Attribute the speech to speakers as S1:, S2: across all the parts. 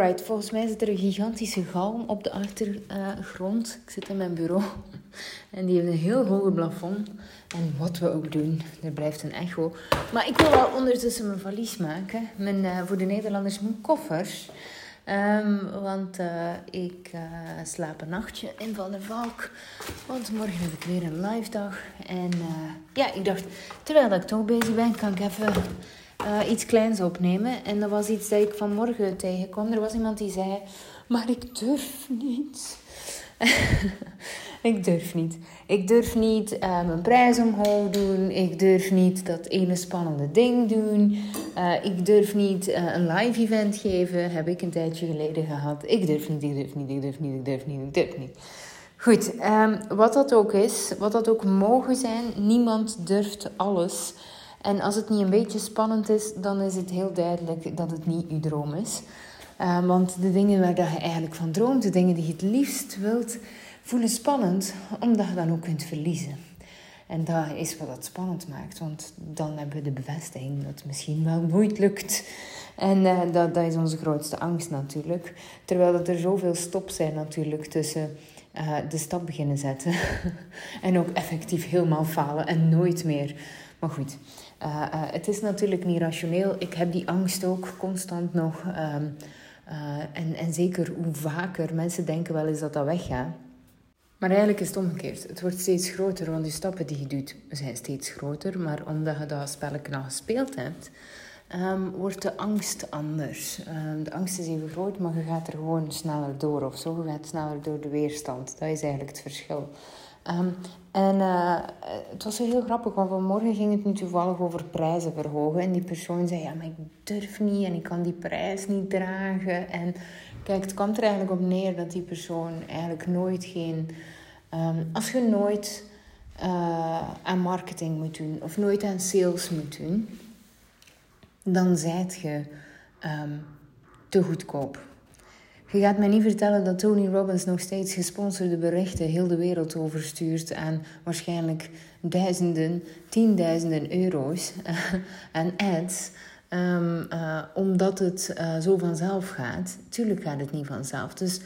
S1: Alright, volgens mij zit er een gigantische galm op de achtergrond. ik zit in mijn bureau en die heeft een heel hoge plafond. En wat we ook doen, er blijft een echo. Maar ik wil wel ondertussen mijn valies maken. Mijn, uh, voor de Nederlanders mijn koffers. Um, want uh, ik uh, slaap een nachtje in Van der Valk. Want morgen heb ik weer een live dag. En ja, ik dacht, terwijl ik toch bezig ben, kan ik even uh, iets kleins opnemen. En dat was iets dat ik vanmorgen tegenkwam. Er was iemand die zei: Maar ik durf niet. ik durf niet. Ik durf niet uh, mijn prijs omhoog doen. Ik durf niet dat ene spannende ding doen. Uh, ik durf niet een live event geven. Heb ik een tijdje geleden gehad. Ik durf niet, ik durf niet, ik durf niet, ik durf niet, ik durf niet. Goed, um, wat dat ook is, wat dat ook mogen zijn, niemand durft alles. En als het niet een beetje spannend is, dan is het heel duidelijk dat het niet uw droom is. Uh, want de dingen waar dat je eigenlijk van droomt, de dingen die je het liefst wilt, voelen spannend, omdat je dan ook kunt verliezen. En dat is wat het spannend maakt, want dan hebben we de bevestiging dat het misschien wel nooit lukt. En uh, dat, dat is onze grootste angst natuurlijk. Terwijl dat er zoveel stop zijn natuurlijk tussen uh, de stap beginnen zetten en ook effectief helemaal falen en nooit meer. Maar goed, uh, uh, het is natuurlijk niet rationeel. Ik heb die angst ook constant nog. Um, uh, en, en zeker hoe vaker mensen denken wel eens dat dat weggaat. Maar eigenlijk is het omgekeerd. Het wordt steeds groter, want die stappen die je doet zijn steeds groter. Maar omdat je dat spelletje gespeeld hebt, um, wordt de angst anders. Um, de angst is even groot, maar je gaat er gewoon sneller door of zo. Je gaat sneller door de weerstand. Dat is eigenlijk het verschil. Um, en uh, het was heel grappig, want vanmorgen ging het nu toevallig over prijzen verhogen. En die persoon zei, ja, maar ik durf niet en ik kan die prijs niet dragen. En kijk, het kwam er eigenlijk op neer dat die persoon eigenlijk nooit geen... Um, als je nooit uh, aan marketing moet doen of nooit aan sales moet doen, dan zijt je um, te goedkoop. Je gaat mij niet vertellen dat Tony Robbins nog steeds gesponsorde berichten heel de wereld overstuurt aan waarschijnlijk duizenden, tienduizenden euro's aan ads. Um, uh, omdat het uh, zo vanzelf gaat. Tuurlijk gaat het niet vanzelf. Dus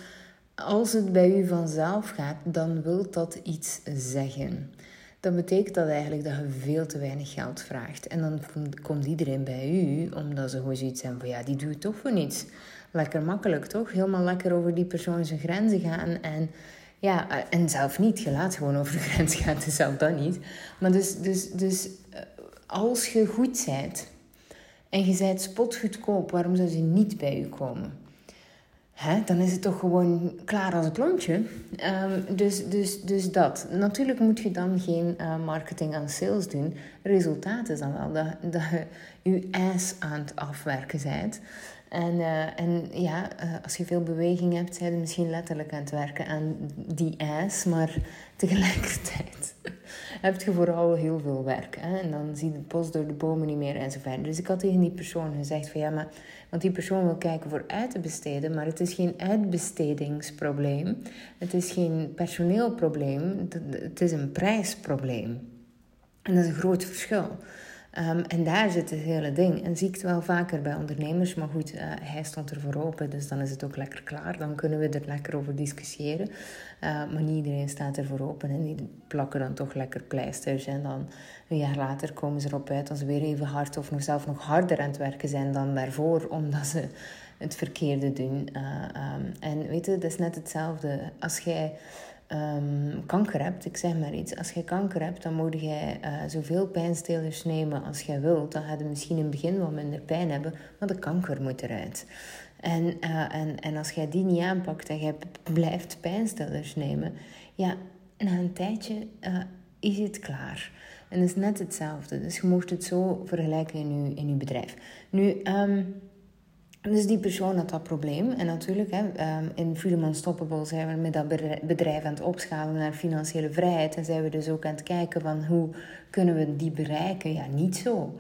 S1: als het bij u vanzelf gaat, dan wil dat iets zeggen. Dan betekent dat eigenlijk dat je veel te weinig geld vraagt. En dan komt iedereen bij u, omdat ze gewoon zoiets hebben van ja, die doet toch voor niets lekker makkelijk, toch? Helemaal lekker over die persoon zijn grenzen gaan. En ja, eh, en zelf niet. Je laat gewoon over de grens gaan, dus zelf dan niet. Maar dus, dus, dus eh, als je goed bent en je bent spotgoedkoop, waarom zou ze niet bij u komen? Hè, dan is het toch gewoon klaar als het lontje. Um, dus, dus, dus dat. Natuurlijk moet je dan geen uh, marketing aan sales doen. Resultaat is dan wel dat, dat je je ijs aan het afwerken bent. En, uh, en ja, uh, als je veel beweging hebt, zijn je misschien letterlijk aan het werken aan die ijs. Maar tegelijkertijd heb je vooral heel veel werk. Hè? En dan zie je het bos door de bomen niet meer enzovoort. Dus ik had tegen die persoon gezegd van ja, maar... Want die persoon wil kijken voor uit te besteden, maar het is geen uitbestedingsprobleem. Het is geen personeelprobleem. Het is een prijsprobleem. En dat is een groot verschil. Um, en daar zit het hele ding. En zie ik het wel vaker bij ondernemers. Maar goed, uh, hij stond er voor open, dus dan is het ook lekker klaar. Dan kunnen we er lekker over discussiëren. Uh, maar niet iedereen staat er voor open. En die plakken dan toch lekker pleisters. En dan een jaar later komen ze erop uit dat ze weer even hard of nog zelf nog harder aan het werken zijn dan daarvoor. Omdat ze het verkeerde doen. Uh, um, en weet je, dat is net hetzelfde. Als jij um, kanker hebt, ik zeg maar iets, als je kanker hebt, dan moet jij uh, zoveel pijnstillers nemen als jij wilt. Dan ga je misschien in het begin wel minder pijn hebben, maar de kanker moet eruit. En, uh, en, en als jij die niet aanpakt en jij blijft pijnstillers nemen, ja, na een tijdje uh, is het klaar. En dat is net hetzelfde. Dus je mocht het zo vergelijken in je, in je bedrijf. Nu, um, dus die persoon had dat probleem. En natuurlijk, hè, ehm, in Freedom Unstoppable zijn we met dat bedrijf aan het opschalen naar financiële vrijheid. En zijn we dus ook aan het kijken van hoe kunnen we die bereiken? Ja, niet zo.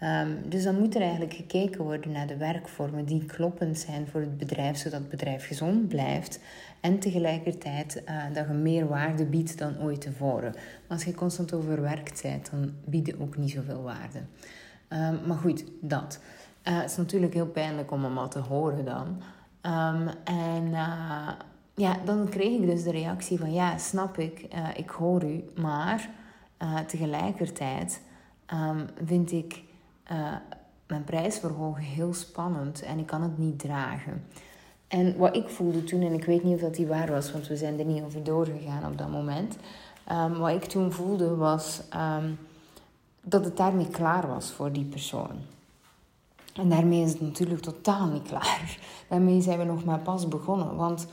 S1: Um, dus dan moet er eigenlijk gekeken worden naar de werkvormen die kloppend zijn voor het bedrijf, zodat het bedrijf gezond blijft. En tegelijkertijd uh, dat je meer waarde biedt dan ooit tevoren. Maar als je constant overwerkt bent, dan bied je ook niet zoveel waarde. Um, maar goed, dat. Uh, het is natuurlijk heel pijnlijk om hem al te horen dan. Ehm, en uh, ja, dan kreeg ik dus de reactie van ja, snap ik, uh, ik hoor u, maar tegelijkertijd um, vind ik mijn prijsverhogen heel spannend en ik kan het niet dragen. En wat ik voelde toen, en ik weet niet of dat die waar was, want we zijn er niet over doorgegaan op dat moment. Um, wat ik toen voelde was dat het daarmee klaar was voor die persoon. En daarmee is het natuurlijk totaal niet klaar. Daarmee zijn we nog maar pas begonnen. Want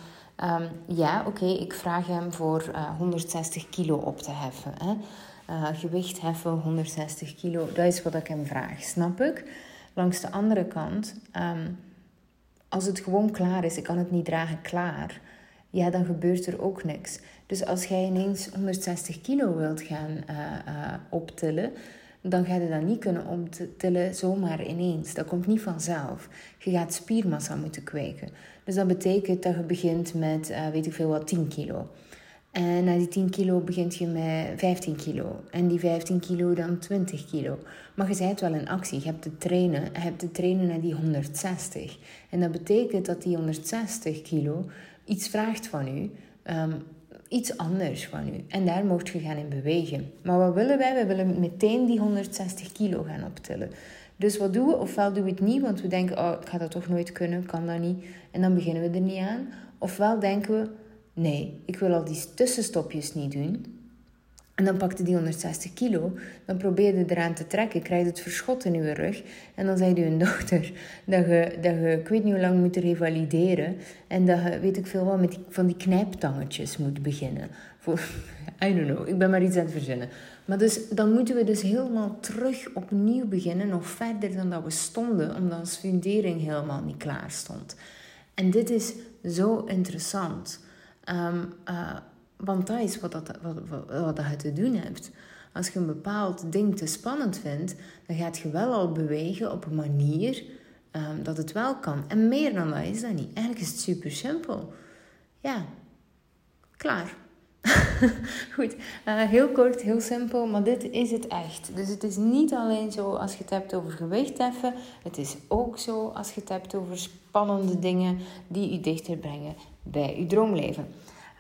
S1: um, ja, oké, ik vraag hem voor uh, eh, 160 kilo op te heffen. Hè? Uh, gewicht heffen, 160 kilo, dat is wat ik hem vraag, snap ik? Langs de andere kant, um, als het gewoon klaar is, ik kan het niet dragen, klaar, ja, dan gebeurt er ook niks. Dus als jij ineens 160 kilo wilt gaan uh, optillen, dan ga je dat niet kunnen optillen zomaar ineens. Dat komt niet vanzelf. Je gaat spiermassa moeten kweken. Dus dat betekent dat je begint met, uh, weet ik veel wat, 10 kilo. En na die 10 kilo begint je met 15 kilo. En die 15 kilo dan 20 kilo. Maar je bent wel in actie. Je hebt te trainen. Je hebt te trainen naar die 160. En dat betekent dat die 160 kilo iets vraagt van u. Um, iets anders van u. En daar mocht je gaan in bewegen. Maar wat willen wij? We willen meteen die 160 kilo gaan optillen. Dus wat doen we? Ofwel doen we het niet, want we denken, oh, ik ga dat toch nooit kunnen, kan dat niet. En dan beginnen we er niet aan. Ofwel denken we, nee, ik wil al die tussenstopjes niet doen. En dan pakte die 160 kilo, dan probeerde eraan te trekken, krijg het verschot in je rug. En dan zei een dochter dat je, dat je, ik weet niet hoe lang moet revalideren. En dat je, weet ik veel wat, met van die knijptangetjes moet beginnen. Voor, I don't know, ik ben maar iets aan het verzinnen. Maar dus, dan moeten we dus helemaal terug opnieuw beginnen, nog verder dan dat we stonden, omdat onze fundering helemaal niet klaar stond. En dit is zo interessant. Um, uh, want dat is wat, dat, wat, wat, wat je te doen hebt. Als je een bepaald ding te spannend vindt, dan gaat je wel al bewegen op een manier um, dat het wel kan. En meer dan dat is dat niet. Eigenlijk is het super simpel. Ja, klaar. Goed, uh, heel kort, heel simpel, maar dit is het echt. Dus het is niet alleen zo als je het hebt over gewicht heffen. Het is ook zo als je het hebt over spannende dingen die u dichter brengen bij uw droomleven.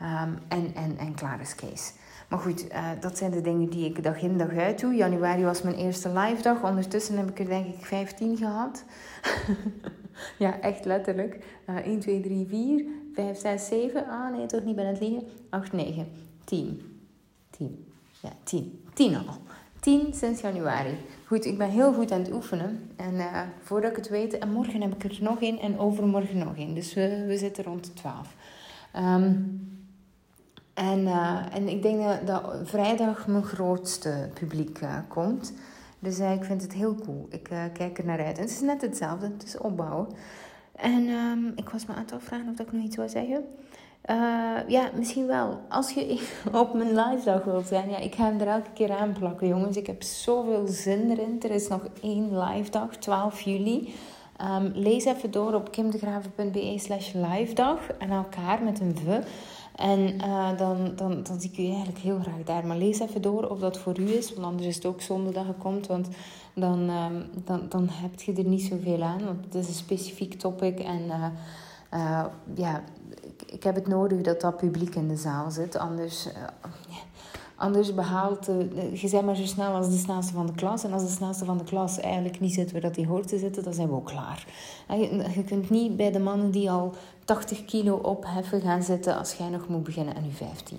S1: Um, en, en, en klaar is Kees. Maar goed, uh, dat zijn de dingen die ik dag in dag uit doe. Januari was mijn eerste live dag. Ondertussen heb ik er denk ik 15 gehad. ja, echt letterlijk. Uh, 1, 2, 3, 4, 5, 6, 7. Ah nee, toch niet bij het liegen. 8, 9, 10. 10. Ja, 10. 10 al. 10 sinds januari. Goed, ik ben heel goed aan het oefenen. En uh, voordat ik het weet, en morgen heb ik er nog één en overmorgen nog één. Dus we, we zitten rond de 12. Um, en, uh, en ik denk dat, vrijdag mijn grootste publiek uh, komt. Dus uh, ik vind het heel cool. Ik kijk er naar uit. En het is net hetzelfde, het is opbouwen. En um, ik was me aan het vragen of ik nog iets wil zeggen. ja, misschien wel. Als je op mijn live dag wilt zijn, ja, ik ga hem er elke keer aan plakken, jongens. Ik heb zoveel zin erin. Er is nog één live dag, 12 juli. Um, lees even door op kimdegraven.be slash live dag. En elkaar met een v. En uh, dan, dan, dan zie ik u eigenlijk heel graag daar. Maar lees even door of dat voor u is. Want anders is het ook zonde dat je komt. Want dan, um, dan, dan heb je er niet zoveel aan. Want het is een specifiek topic. En uh, uh, ja, ik, ik, heb het nodig dat dat publiek in de zaal zit. Anders... Anders behaalt, uh, je bent maar zo snel als de snelste van de klas. En als de snelste van de klas eigenlijk niet zit waar die hoort te zitten, dan zijn we ook klaar. Je, je kunt niet bij de mannen die al 80 kilo opheffen gaan zitten als jij nog moet beginnen aan je 15.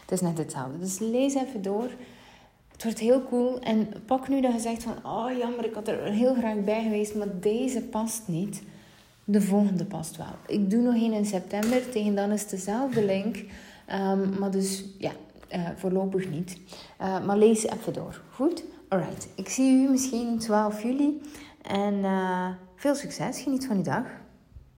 S1: Het is net hetzelfde. Dus lees even door. Het wordt heel cool. En pak nu dat je zegt van... Oh, jammer, ik had er heel graag bij geweest. Maar deze past niet. De volgende past wel. Ik doe nog één in september. Tegen dan is dezelfde link. Um, maar dus, ja, uh, voorlopig niet. Uh, maar lees even door. Goed? Alright. Ik zie u misschien 12 juli. En uh, veel succes. Geniet van die dag.